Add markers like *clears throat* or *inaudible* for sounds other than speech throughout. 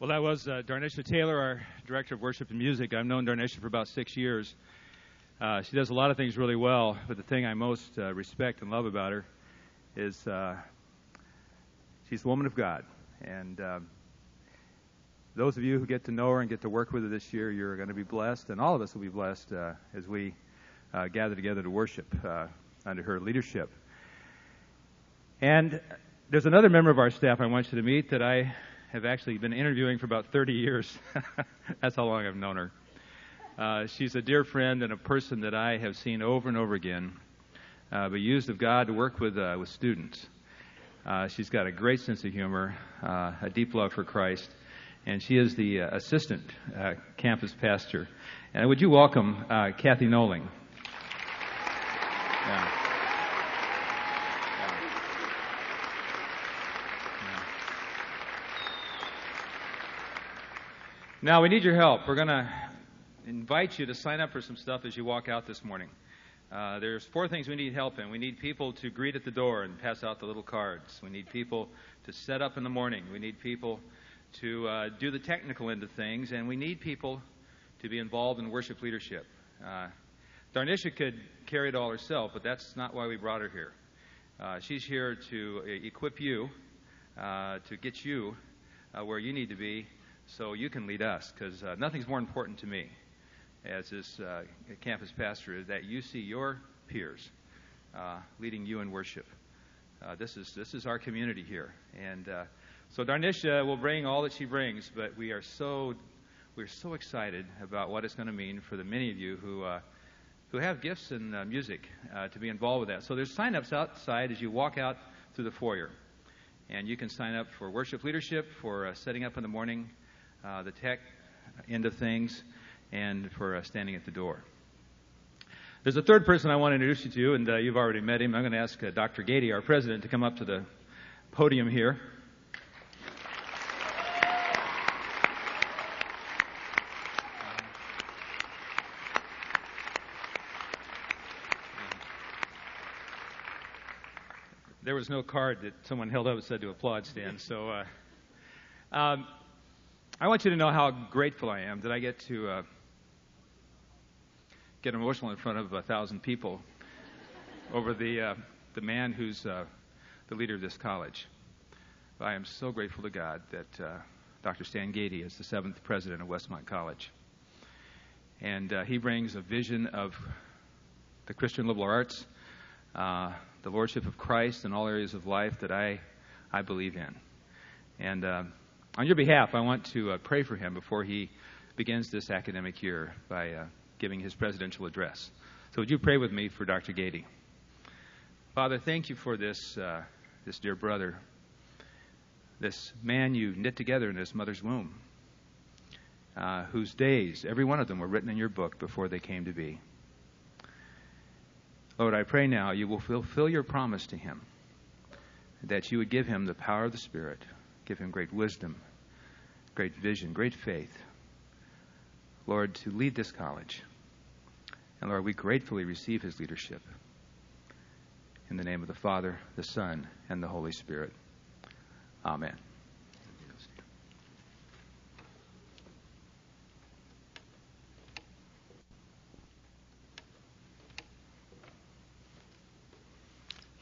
Well, that was uh, Darnisha Taylor, our director of worship and music. I've known Darnisha for about six years. Uh, she does a lot of things really well, but the thing I most uh, respect and love about her is uh, she's the woman of God. And um, those of you who get to know her and get to work with her this year, you're going to be blessed, and all of us will be blessed uh, as we uh, gather together to worship uh, under her leadership. And there's another member of our staff I want you to meet that I have actually been interviewing for about 30 years. *laughs* That's how long I've known her. Uh, she's a dear friend and a person that I have seen over and over again, uh, but used of God to work with uh, with students. Uh, she's got a great sense of humor, uh, a deep love for Christ, and she is the uh, assistant campus pastor. And would you welcome Kathy Noling? Yeah. Now, we need your help. We're going to invite you to sign up for some stuff as you walk out this morning. Uh, there's four things we need help in. We need people to greet at the door and pass out the little cards. We need people to set up in the morning. We need people to uh, do the technical end of things. And we need people to be involved in worship leadership. Uh, Darnisha could carry it all herself, but that's not why we brought her here. Uh, she's here to equip you, uh, to get you uh, where you need to be so you can lead us because uh, nothing's more important to me as this uh, campus pastor is that you see your peers uh, leading you in worship. Uh, this is this is our community here, and uh, so Darnisha will bring all that she brings. But we are so we're so excited about what it's going to mean for the many of you who uh, who have gifts in music to be involved with that. So there's sign-ups outside as you walk out through the foyer, and you can sign up for worship leadership, for setting up in the morning uh, the tech end of things, and for uh, standing at the door. There's a third person I want to introduce you to, and uh, you've already met him. I'm going to ask uh, Dr. Gaede, our president, to come up to the podium here. There was no card that someone held up and said to applaud, Stan. So, uh, um, I want you to know how grateful I am that I get to uh, get emotional in front of a thousand people over the uh, the man who's uh, the leader of this college. I am so grateful to God that uh, Dr. Stan Gaede is the seventh president of Westmont College, and uh, he brings a vision of the Christian liberal arts, uh, the lordship of Christ in all areas of life that I I believe in, and on your behalf, I want to uh, pray for him before he begins this academic year by uh, giving his presidential address. So, would you pray with me for Dr. Gaede? Father, thank you for this, uh, this dear brother, this man you knit together in his mother's womb, uh, whose days, every one of them, were written in your book before they came to be. Lord, I pray now you will fulfill your promise to him, that you would give him the power of the Spirit Give him great wisdom, great vision, great faith. Lord, to lead this college. And Lord, we gratefully receive his leadership. In the name of the Father, the Son, and the Holy Spirit. Amen.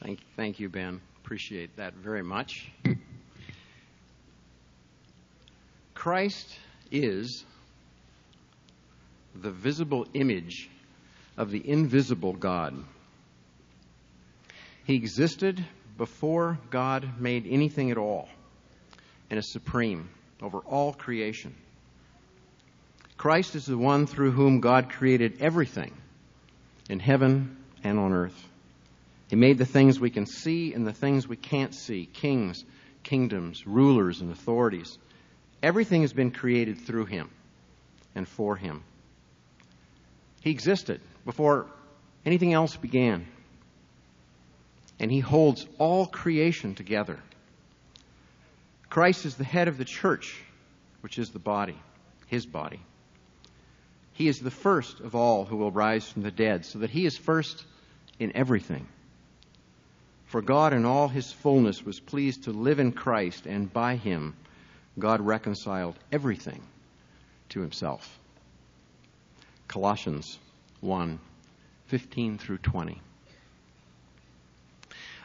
Thank, thank you, Ben. Appreciate that very much. *laughs* Christ is the visible image of the invisible God. He existed before God made anything at all and is supreme over all creation. Christ is the one through whom God created everything in heaven and on earth. He made the things we can see and the things we can't see kings, kingdoms, rulers, and authorities. Everything has been created through him and for him. He existed before anything else began. And he holds all creation together. Christ is the head of the church, which is the body, his body. He is the first of all who will rise from the dead, so that he is first in everything. For God in all his fullness was pleased to live in Christ and by him God reconciled everything to himself. Colossians 1 15 through 20.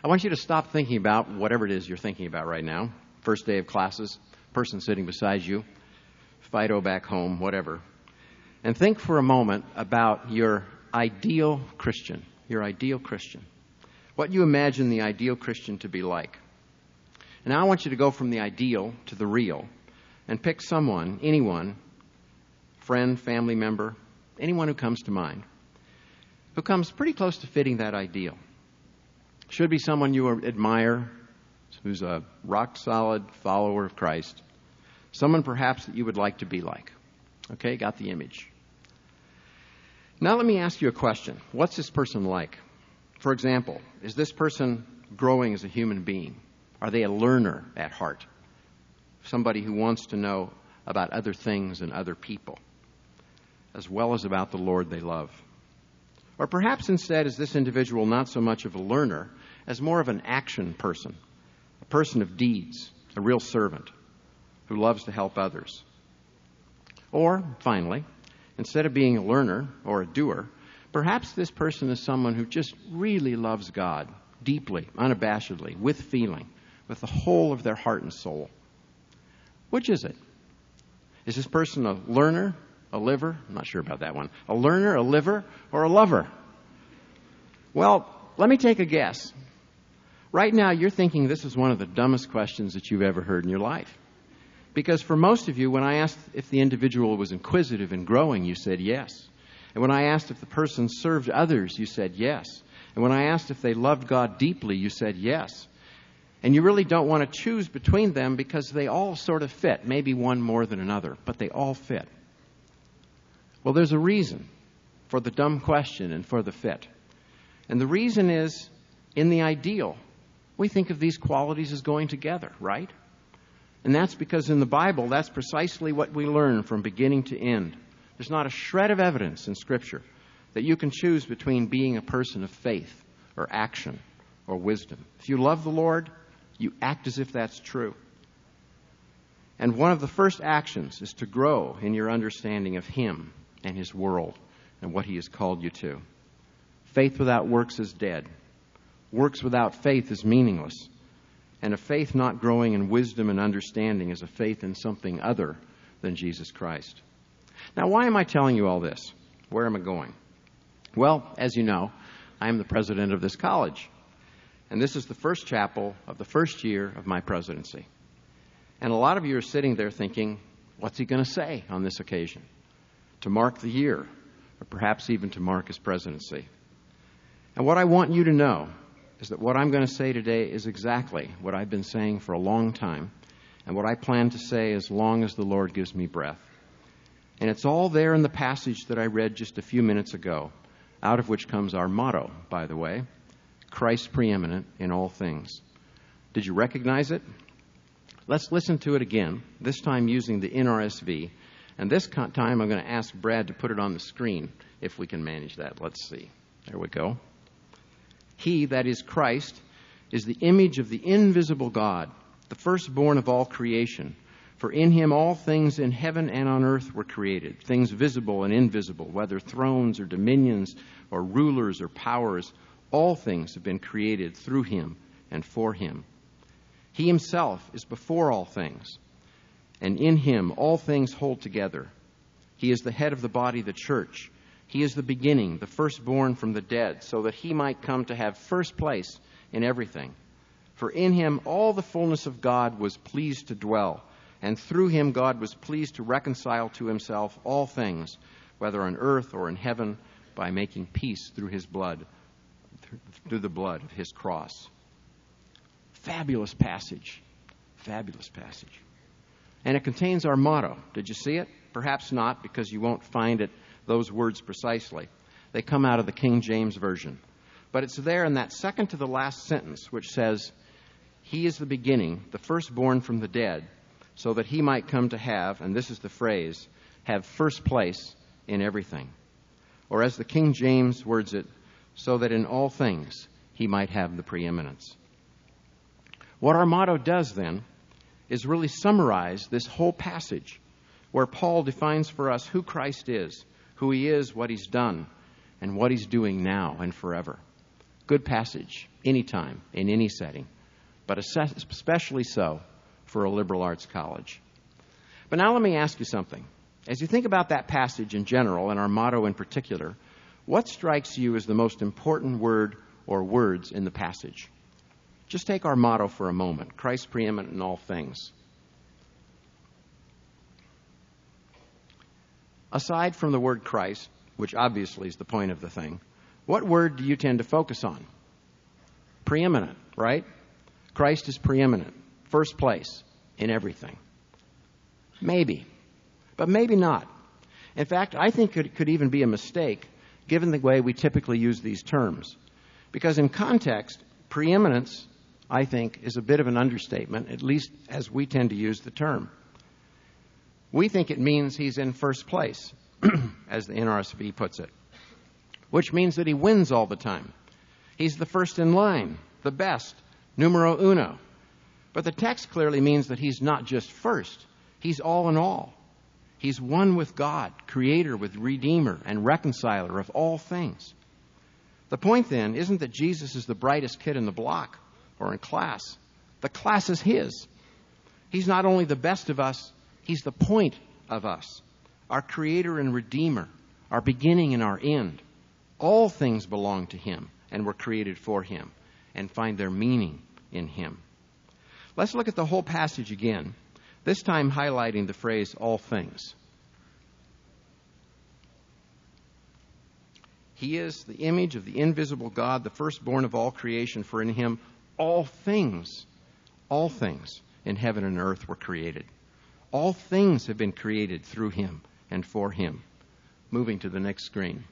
I want you to stop thinking about whatever it is you're thinking about right now. First day of classes, person sitting beside you, Fido back home, whatever. And think for a moment about your ideal Christian, your ideal Christian. What you imagine the ideal Christian to be like. And now I want you to go from the ideal to the real and pick someone, anyone, friend, family member, anyone who comes to mind, who comes pretty close to fitting that ideal. Should be someone you admire, who's a rock solid follower of Christ, someone perhaps that you would like to be like. Okay, got the image. Now let me ask you a question. What's this person like? For example, is this person growing as a human being? Are they a learner at heart? Somebody who wants to know about other things and other people, as well as about the Lord they love. Or perhaps instead is this individual not so much of a learner as more of an action person, a person of deeds, a real servant who loves to help others. Or, finally, instead of being a learner or a doer, perhaps this person is someone who just really loves God deeply, unabashedly, with feeling, with the whole of their heart and soul. Which is it? Is this person a learner, a liver? I'm not sure about that one. A learner, a liver, or a lover? Well, let me take a guess. Right now, you're thinking this is one of the dumbest questions that you've ever heard in your life. Because for most of you, when I asked if the individual was inquisitive and growing, you said yes. And when I asked if the person served others, you said yes. And when I asked if they loved God deeply, you said yes. And you really don't want to choose between them because they all sort of fit, maybe one more than another, but they all fit. Well, there's a reason for the dumb question and for the fit. And the reason is in the ideal, we think of these qualities as going together, right? And that's because in the Bible, that's precisely what we learn from beginning to end. There's not a shred of evidence in Scripture that you can choose between being a person of faith or action or wisdom. If you love the Lord, you act as if that's true. And one of the first actions is to grow in your understanding of Him and His world and what He has called you to. Faith without works is dead. Works without faith is meaningless. And a faith not growing in wisdom and understanding is a faith in something other than Jesus Christ. Now, why am I telling you all this? Where am I going? Well, as you know, I am the president of this college. And this is the first chapel of the first year of my presidency. And a lot of you are sitting there thinking, what's he going to say on this occasion? To mark the year, or perhaps even to mark his presidency. And what I want you to know is that what I'm going to say today is exactly what I've been saying for a long time, and what I plan to say as long as the Lord gives me breath. And it's all there in the passage that I read just a few minutes ago, out of which comes our motto, by the way Christ preeminent in all things. Did you recognize it? Let's listen to it again, this time using the NRSV. And this time I'm going to ask Brad to put it on the screen if we can manage that. Let's see. There we go. He, that is Christ, is the image of the invisible God, the firstborn of all creation. For in him all things in heaven and on earth were created, things visible and invisible, whether thrones or dominions or rulers or powers. All things have been created through him and for him. He himself is before all things, and in him all things hold together. He is the head of the body, the church. He is the beginning, the firstborn from the dead, so that he might come to have first place in everything. For in him all the fullness of God was pleased to dwell, and through him God was pleased to reconcile to himself all things, whether on earth or in heaven, by making peace through his blood through the blood of his cross. Fabulous passage. Fabulous passage. And it contains our motto. Did you see it? Perhaps not, because you won't find it those words precisely. They come out of the King James Version. But it's there in that second to the last sentence, which says, He is the beginning, the firstborn from the dead, so that he might come to have, and this is the phrase, have first place in everything. Or as the King James words it, so that in all things he might have the preeminence. What our motto does then is really summarize this whole passage where Paul defines for us who Christ is, who he is, what he's done, and what he's doing now and forever. Good passage, anytime, in any setting, but especially so for a liberal arts college. But now let me ask you something. As you think about that passage in general and our motto in particular, what strikes you as the most important word or words in the passage? Just take our motto for a moment Christ preeminent in all things. Aside from the word Christ, which obviously is the point of the thing, what word do you tend to focus on? Preeminent, right? Christ is preeminent, first place in everything. Maybe, but maybe not. In fact, I think it could even be a mistake given the way we typically use these terms. Because in context, preeminence, I think, is a bit of an understatement, at least as we tend to use the term. We think it means he's in first place, *clears throat* as the NRSV puts it, which means that he wins all the time. He's the first in line, the best, numero uno. But the text clearly means that he's not just first, he's all in all. He's one with God, creator with redeemer and reconciler of all things. The point then isn't that Jesus is the brightest kid in the block or in class. The class is his. He's not only the best of us, he's the point of us. Our creator and redeemer, our beginning and our end. All things belong to him and were created for him and find their meaning in him. Let's look at the whole passage again, this time highlighting the phrase all things. He is the image of the invisible God, the firstborn of all creation, for in him all things, all things in heaven and earth were created. All things have been created through him and for him. Moving to the next screen.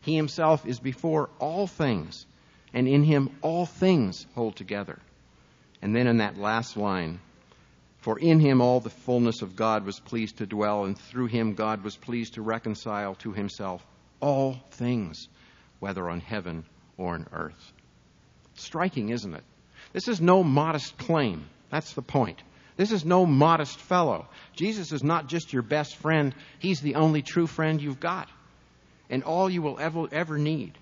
He himself is before all things, and in him all things hold together. And then in that last line, for in him all the fullness of God was pleased to dwell, and through him God was pleased to reconcile to himself all things, whether on heaven or on earth. Striking, isn't it? This is no modest claim. That's the point. This is no modest fellow. Jesus is not just your best friend, he's the only true friend you've got and all you will ever, ever need.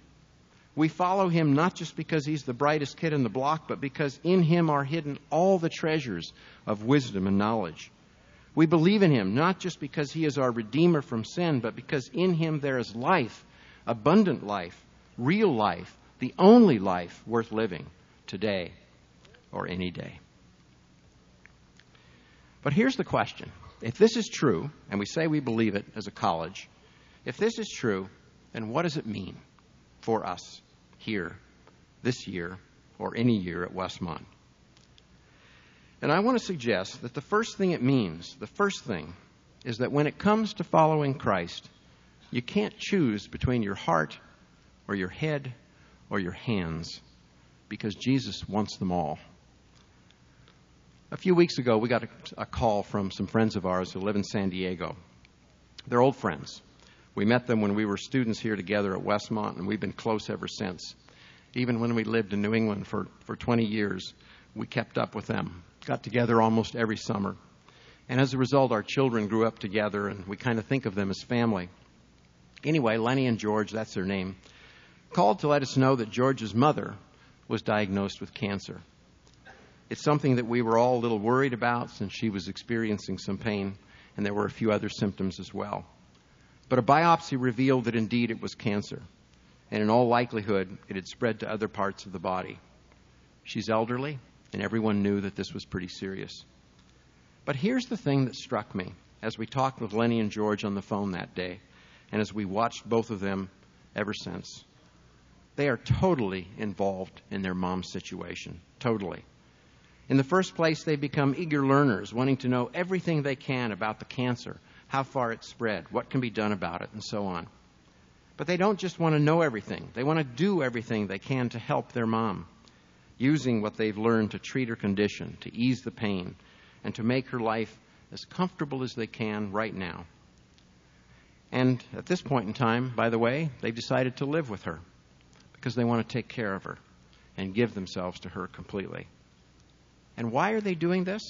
We follow him not just because he's the brightest kid in the block, but because in him are hidden all the treasures of wisdom and knowledge. We believe in him not just because he is our Redeemer from sin, but because in him there is life, abundant life, real life, the only life worth living today or any day. But here's the question if this is true, and we say we believe it as a college, if this is true, then what does it mean for us here this year or any year at Westmont? And I want to suggest that the first thing it means, the first thing, is that when it comes to following Christ, you can't choose between your heart or your head or your hands because Jesus wants them all. A few weeks ago, we got a, a, call from some friends of ours who live in San Diego. They're old friends. We met them when we were students here together at Westmont, and we've been close ever since. Even when we lived in New England for, for 20 years, we kept up with them, got together almost every summer. And as a result, our children grew up together, and we kind of think of them as family. Anyway, Lenny and George, that's their name, called to let us know that George's mother was diagnosed with cancer. It's something that we were all a little worried about since she was experiencing some pain, and there were a few other symptoms as well. But a biopsy revealed that indeed it was cancer, and in all likelihood, it had spread to other parts of the body. She's elderly, and everyone knew that this was pretty serious. But here's the thing that struck me as we talked with Lenny and George on the phone that day, and as we watched both of them ever since. They are totally involved in their mom's situation. Totally. In the first place, they become eager learners, wanting to know everything they can about the cancer how far it's spread, what can be done about it, and so on. But they don't just want to know everything, they want to do everything they can to help their mom, using what they've learned to treat her condition, to ease the pain, and to make her life as comfortable as they can right now. And at this point in time, by the way, they've decided to live with her because they want to take care of her and give themselves to her completely. And why are they doing this?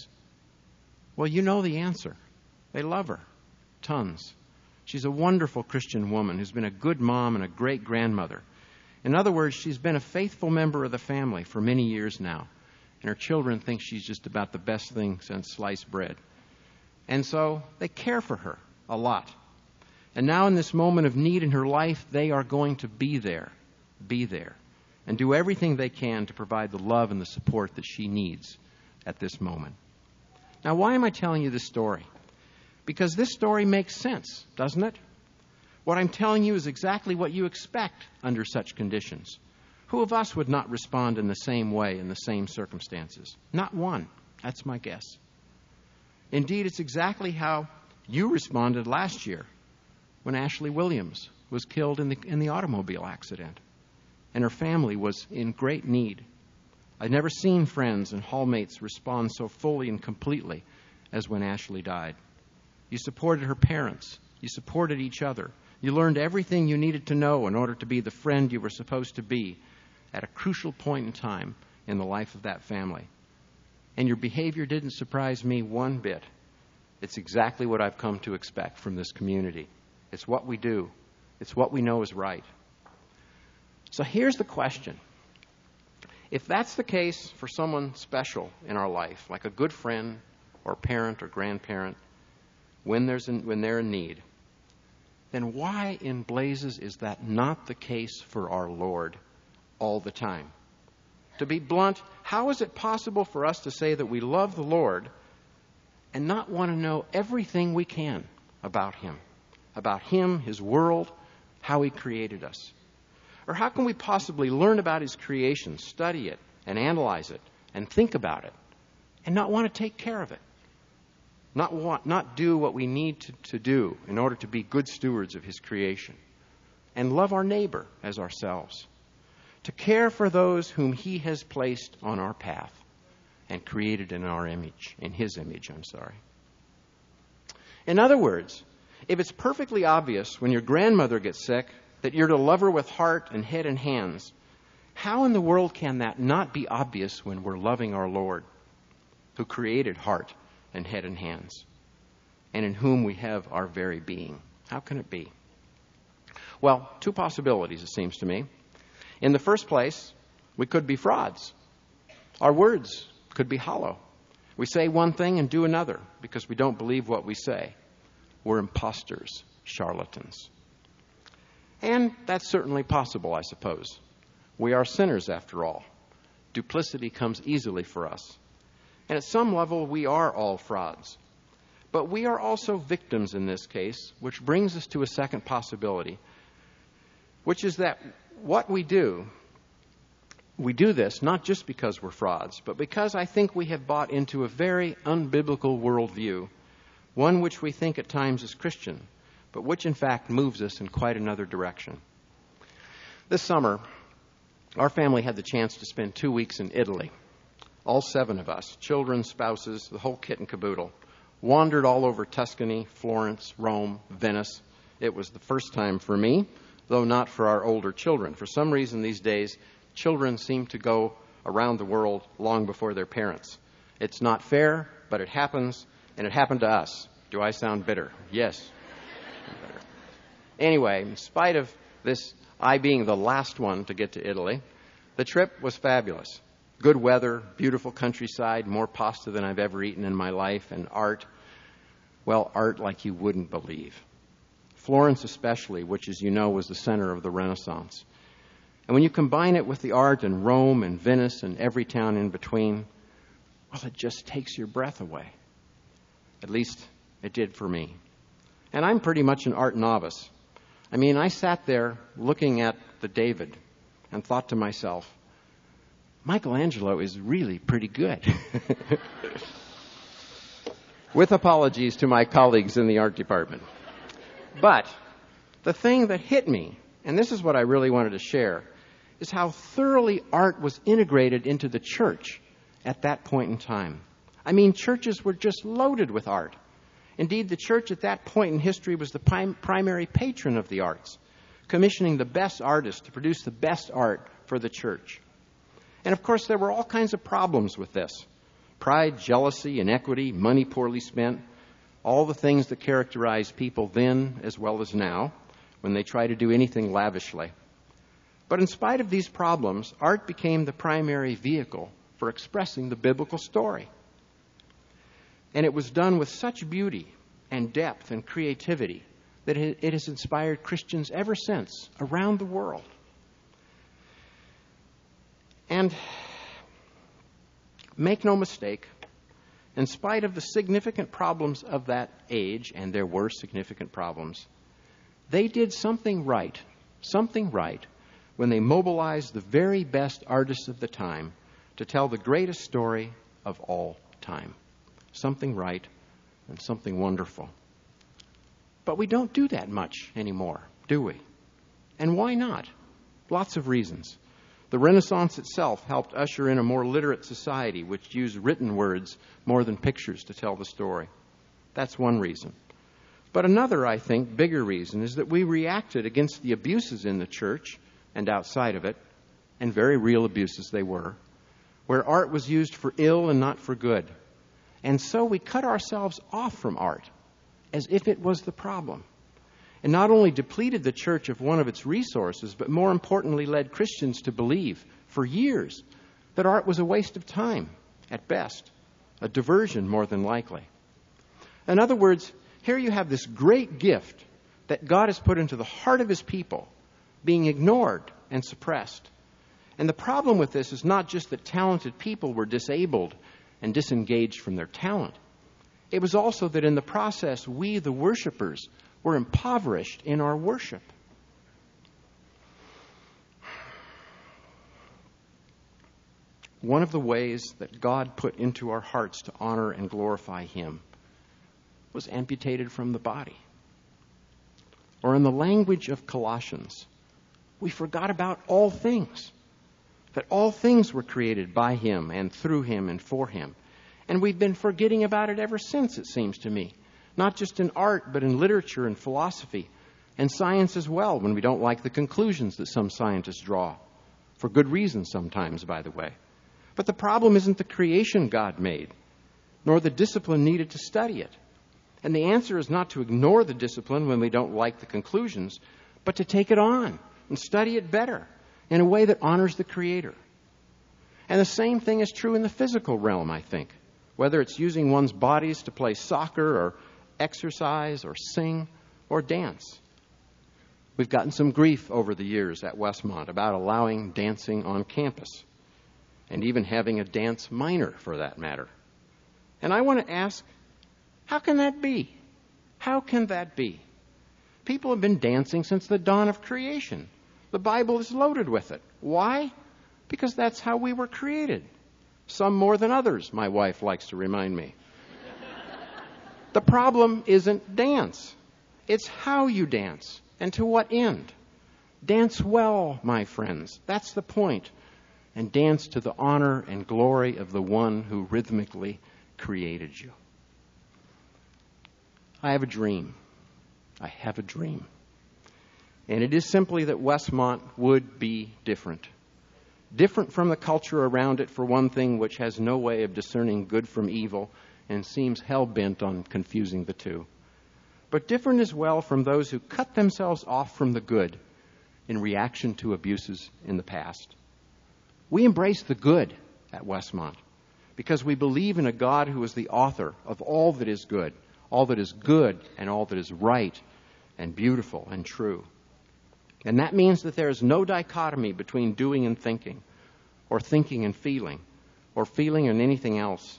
Well, you know the answer. They love her. Tons. She's a wonderful Christian woman who's been a good mom and a great grandmother. In other words, she's been a faithful member of the family for many years now. And her children think she's just about the best thing since sliced bread. And so they care for her a lot. And now, in this moment of need in her life, they are going to be there, be there, and do everything they can to provide the love and the support that she needs at this moment. Now, why am I telling you this story? Because this story makes sense, doesn't it? What I'm telling you is exactly what you expect under such conditions. Who of us would not respond in the same way in the same circumstances? Not one. That's my guess. Indeed, it's exactly how you responded last year when Ashley Williams was killed in the, in the automobile accident, and her family was in great need. I'd never seen friends and hallmates respond so fully and completely as when Ashley died. You supported her parents, you supported each other, you learned everything you needed to know in order to be the friend you were supposed to be at a crucial point in time in the life of that family. And your behavior didn't surprise me one bit. It's exactly what I've come to expect from this community. It's what we do, it's what we know is right. So here's the question if that's the case for someone special in our life, like a good friend or parent or grandparent, when, there's when they're in need, then why in blazes is that not the case for our Lord all the time? To be blunt, how is it possible for us to say that we love the Lord and not want to know everything we can about Him? about Him, His world, how He created us? Or how can we possibly learn about His creation, study it, and analyze it, and think about it, and not want to take care of it? Not, want, not do what we need to, to do in order to be good stewards of His creation, and love our neighbor as ourselves, to care for those whom He has placed on our path and created in our image, in His image, I'm sorry. In other words, if it's perfectly obvious when your grandmother gets sick that you're to love her with heart and head and hands, how in the world can that not be obvious when we're loving our Lord, who created heart and head and hands, and in whom we have our very being? How can it be? Well, two possibilities, it seems to me. In the first place, we could be frauds. Our words could be hollow. We say one thing and do another because we don't believe what we say. We're imposters, charlatans. And that's certainly possible, I suppose. We are sinners, after all. Duplicity comes easily for us. And at some level, we are all frauds. But we are also victims in this case, which brings us to a second possibility, which is that what we do, we do this not just because we're frauds, but because I think we have bought into a very unbiblical worldview one which we think at times is Christian, but which in fact moves us in quite another direction. This summer, our family had the chance to spend two weeks in Italy. All seven of us, children, spouses, the whole kit and caboodle, wandered all over Tuscany, Florence, Rome, Venice. It was the first time for me, though not for our older children. For some reason these days, children seem to go around the world long before their parents. It's not fair, but it happens, and it happened to us. Do I sound bitter? Yes. anyway, in spite of this, I being the last one to get to Italy, the trip was fabulous. Good weather, beautiful countryside, more pasta than I've ever eaten in my life, and art. Well, art like you wouldn't believe. Florence, especially, which, as you know, was the center of the Renaissance. And when you combine it with the art in Rome and Venice and every town in between, well, it just takes your breath away. At least it did for me. And I'm pretty much an art novice. I mean, I sat there looking at the David and thought to myself, Michelangelo is really pretty good. *laughs* With apologies to my colleagues in the art department. But the thing that hit me, and this is what I really wanted to share, is how thoroughly art was integrated into the church at that point in time. I mean, churches were just loaded with art. Indeed, the church at that point in history was the prim- primary patron of the arts, commissioning the best artists to produce the best art for the church. And of course, there were all kinds of problems with this pride, jealousy, inequity, money poorly spent, all the things that characterize people then as well as now when they try to do anything lavishly. But in spite of these problems, art became the primary vehicle for expressing the biblical story. And it was done with such beauty and depth and creativity that it has inspired Christians ever since around the world. And make no mistake, in spite of the significant problems of that age, and there were significant problems, they did something right, something right, when they mobilized the very best artists of the time to tell the greatest story of all time. Something right and something wonderful. But we don't do that much anymore, do we? And why not? Lots of reasons. The Renaissance itself helped usher in a more literate society which used written words more than pictures to tell the story. That's one reason. But another, I think, bigger reason is that we reacted against the abuses in the church and outside of it, and very real abuses they were, where art was used for ill and not for good. And so we cut ourselves off from art as if it was the problem. And not only depleted the church of one of its resources, but more importantly, led Christians to believe for years that art was a waste of time, at best, a diversion more than likely. In other words, here you have this great gift that God has put into the heart of his people being ignored and suppressed. And the problem with this is not just that talented people were disabled and disengaged from their talent. It was also that in the process, we, the worshippers, were impoverished in our worship. One of the ways that God put into our hearts to honor and glorify Him was amputated from the body. Or, in the language of Colossians, we forgot about all things. That all things were created by Him and through Him and for Him. And we've been forgetting about it ever since, it seems to me. Not just in art, but in literature and philosophy and science as well, when we don't like the conclusions that some scientists draw. For good reasons, sometimes, by the way. But the problem isn't the creation God made, nor the discipline needed to study it. And the answer is not to ignore the discipline when we don't like the conclusions, but to take it on and study it better in a way that honors the Creator. And the same thing is true in the physical realm, I think whether it's using one's bodies to play soccer or exercise or sing or dance. We've gotten some grief over the years at Westmont about allowing dancing on campus and even having a dance minor for that matter. And I want to ask, how can that be? How can that be? People have been dancing since the dawn of creation. The Bible is loaded with it. Why? Because that's how we were created. Some more than others, my wife likes to remind me. The problem isn't dance, it's how you dance and to what end. Dance well, my friends. That's the point. And dance to the honor and glory of the one who rhythmically created you. I have a dream. I have a dream. And it is simply that Westmont would be different different from the culture around it, for one thing, which has no way of discerning good from evil and seems hell bent on confusing the two. But different as well from those who cut themselves off from the good in reaction to abuses in the past. We embrace the good at Westmont because we believe in a God who is the author of all that is good, all that is good and all that is right and beautiful and true. And that means that there is no dichotomy between doing and thinking, or thinking and feeling, or feeling and anything else.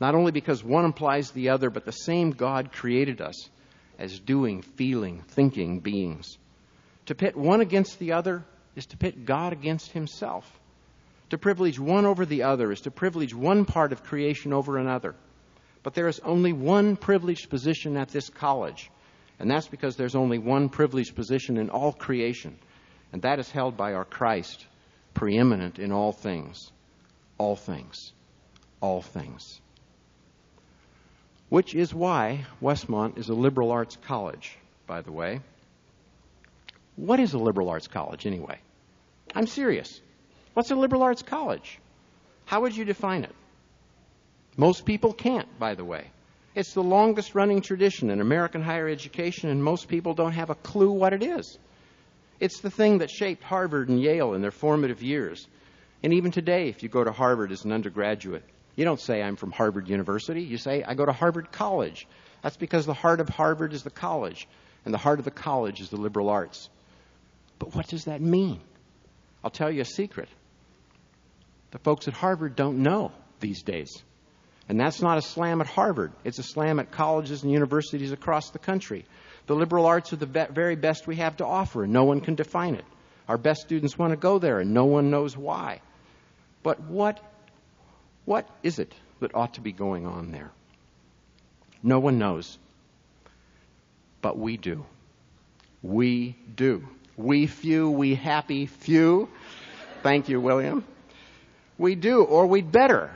Not only because one implies the other, but the same God created us as doing, feeling, thinking beings. To pit one against the other is to pit God against himself. To privilege one over the other is to privilege one part of creation over another. But there is only one privileged position at this college, and that's because there's only one privileged position in all creation, and that is held by our Christ, preeminent in all things. All things. All things. Which is why Westmont is a liberal arts college, by the way. What is a liberal arts college, anyway? I'm serious. What's a liberal arts college? How would you define it? Most people can't, by the way. It's the longest running tradition in American higher education, and most people don't have a clue what it is. It's the thing that shaped Harvard and Yale in their formative years. And even today, if you go to Harvard as an undergraduate, you don't say, I'm from Harvard University. You say, I go to Harvard College. That's because the heart of Harvard is the college, and the heart of the college is the liberal arts. But what does that mean? I'll tell you a secret. The folks at Harvard don't know these days. And that's not a slam at Harvard, it's a slam at colleges and universities across the country. The liberal arts are the very best we have to offer, and no one can define it. Our best students want to go there, and no one knows why. But what, what is it that ought to be going on there? No one knows. But we do. We do. We few, we happy few. Thank you, William. We do, or we'd better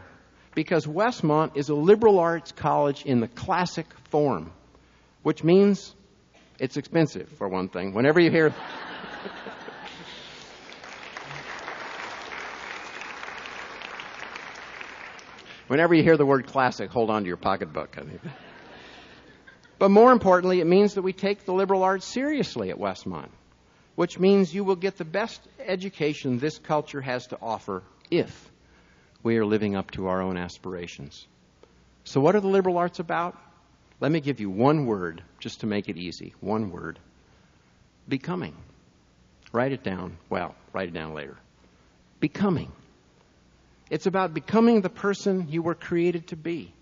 because Westmont is a liberal arts college in the classic form, which means it's expensive, for one thing. Whenever you hear. Whenever you hear the word classic, hold on to your pocketbook. but more importantly, it means that we take the liberal arts seriously at Westmont, which means you will get the best education this culture has to offer if we are living up to our own aspirations. So, what are the liberal arts about? Let me give you one word just to make it easy. One word becoming. Write it down. Well, write it down later. Becoming. It's about becoming the person you were created to be.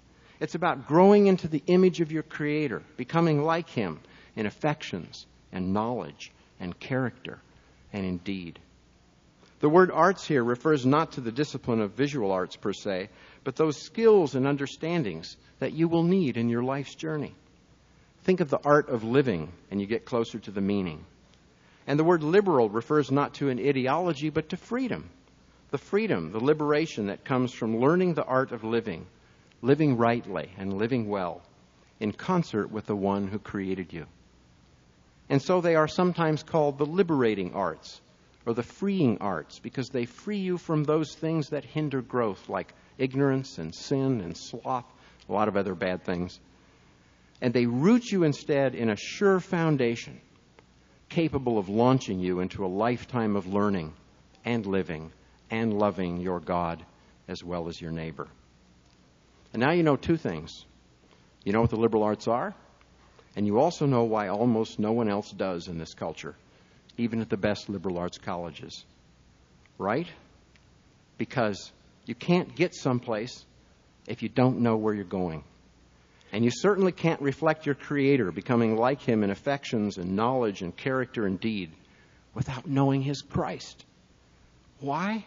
It's about growing into the image of your Creator, becoming like Him in affections and knowledge and character and in deed. The word arts here refers not to the discipline of visual arts per se, but those skills and understandings that you will need in your life's journey. Think of the art of living, and you get closer to the meaning. And the word liberal refers not to an ideology, but to freedom. The freedom, the liberation that comes from learning the art of living, living rightly and living well, in concert with the one who created you. And so they are sometimes called the liberating arts or the freeing arts because they free you from those things that hinder growth, like ignorance and sin and sloth, a lot of other bad things. And they root you instead in a sure foundation capable of launching you into a lifetime of learning and living and loving your God as well as your neighbor. And now you know two things. You know what the liberal arts are, and you also know why almost no one else does in this culture even at the best liberal arts colleges. Right? Because you can't get someplace if you don't know where you're going. And you certainly can't reflect your Creator, becoming like Him in affections and knowledge and character and deed, without knowing His Christ. Why?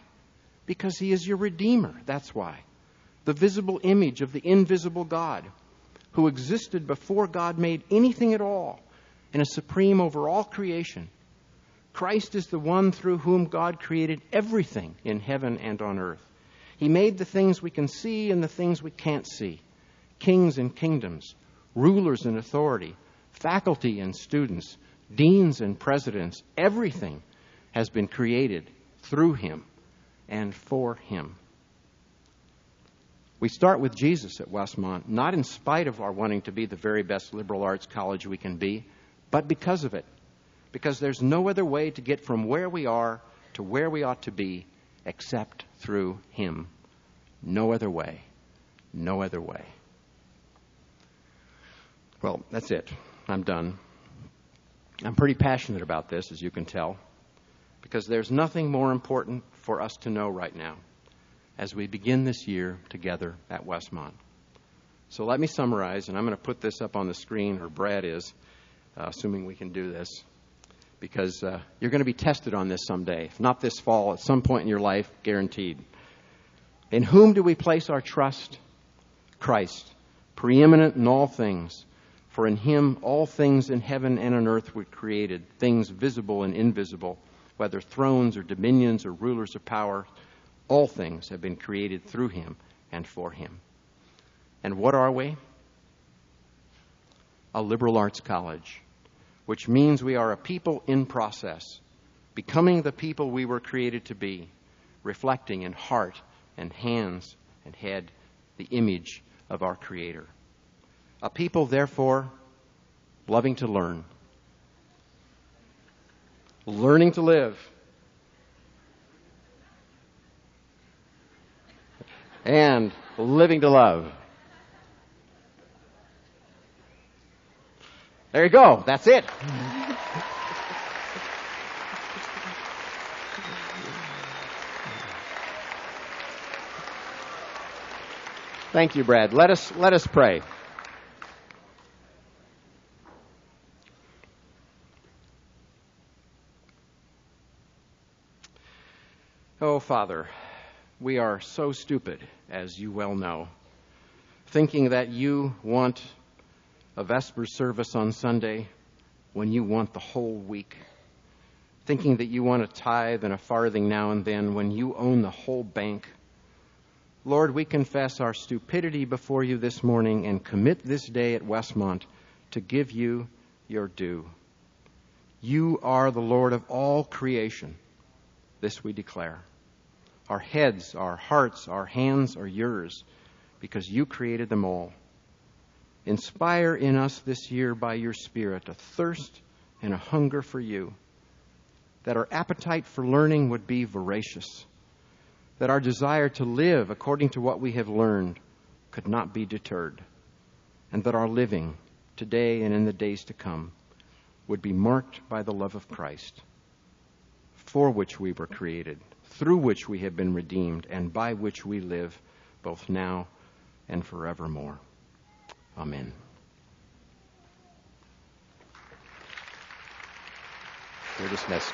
Because He is your Redeemer. That's why. The visible image of the invisible God, who existed before God made anything at all and is supreme over all creation Christ is the one through whom God created everything in heaven and on earth. He made the things we can see and the things we can't see kings and kingdoms, rulers and authority, faculty and students, deans and presidents. Everything has been created through Him and for Him. We start with Jesus at Westmont, not in spite of our wanting to be the very best liberal arts college we can be, but because of it because there's no other way to get from where we are to where we ought to be except through Him. No other way. No other way. Well, that's it. I'm done. I'm pretty passionate about this, as you can tell, because there's nothing more important for us to know right now as we begin this year together at Westmont. So let me summarize, and I'm going to put this up on the screen, or Brad is, uh, assuming we can do this because uh, you're going to be tested on this someday. If not this fall, at some point in your life, guaranteed. In whom do we place our trust? Christ, preeminent in all things. For in him all things in heaven and on earth were created, things visible and invisible, whether thrones or dominions or rulers of power. All things have been created through him and for him. And what are we? A liberal arts college which means we are a people in process, becoming the people we were created to be, reflecting in heart and hands and head the image of our Creator. A people, therefore, loving to learn, learning to live, and living to love. There you go. That's it. Thank you, Brad. Let us, let us pray. Oh, Father, we are so stupid, as you well know, thinking that you want a Vesper service on Sunday when you want the whole week, thinking that you want a tithe and a farthing now and then when you own the whole bank Lord, we confess our stupidity before you this morning and commit this day at Westmont to give you your due. You are the Lord of all creation. This we declare. Our heads, our hearts, our hands are yours because you created them all. Inspire in us this year by your Spirit a thirst and a hunger for you, that our appetite for learning would be voracious that our desire to live according to what we have learned could not be deterred, and that our living today and in the days to come would be marked by the love of Christ, for which we were created, through which we have been redeemed, and by which we live both now and forevermore. Amen. We're dismissed.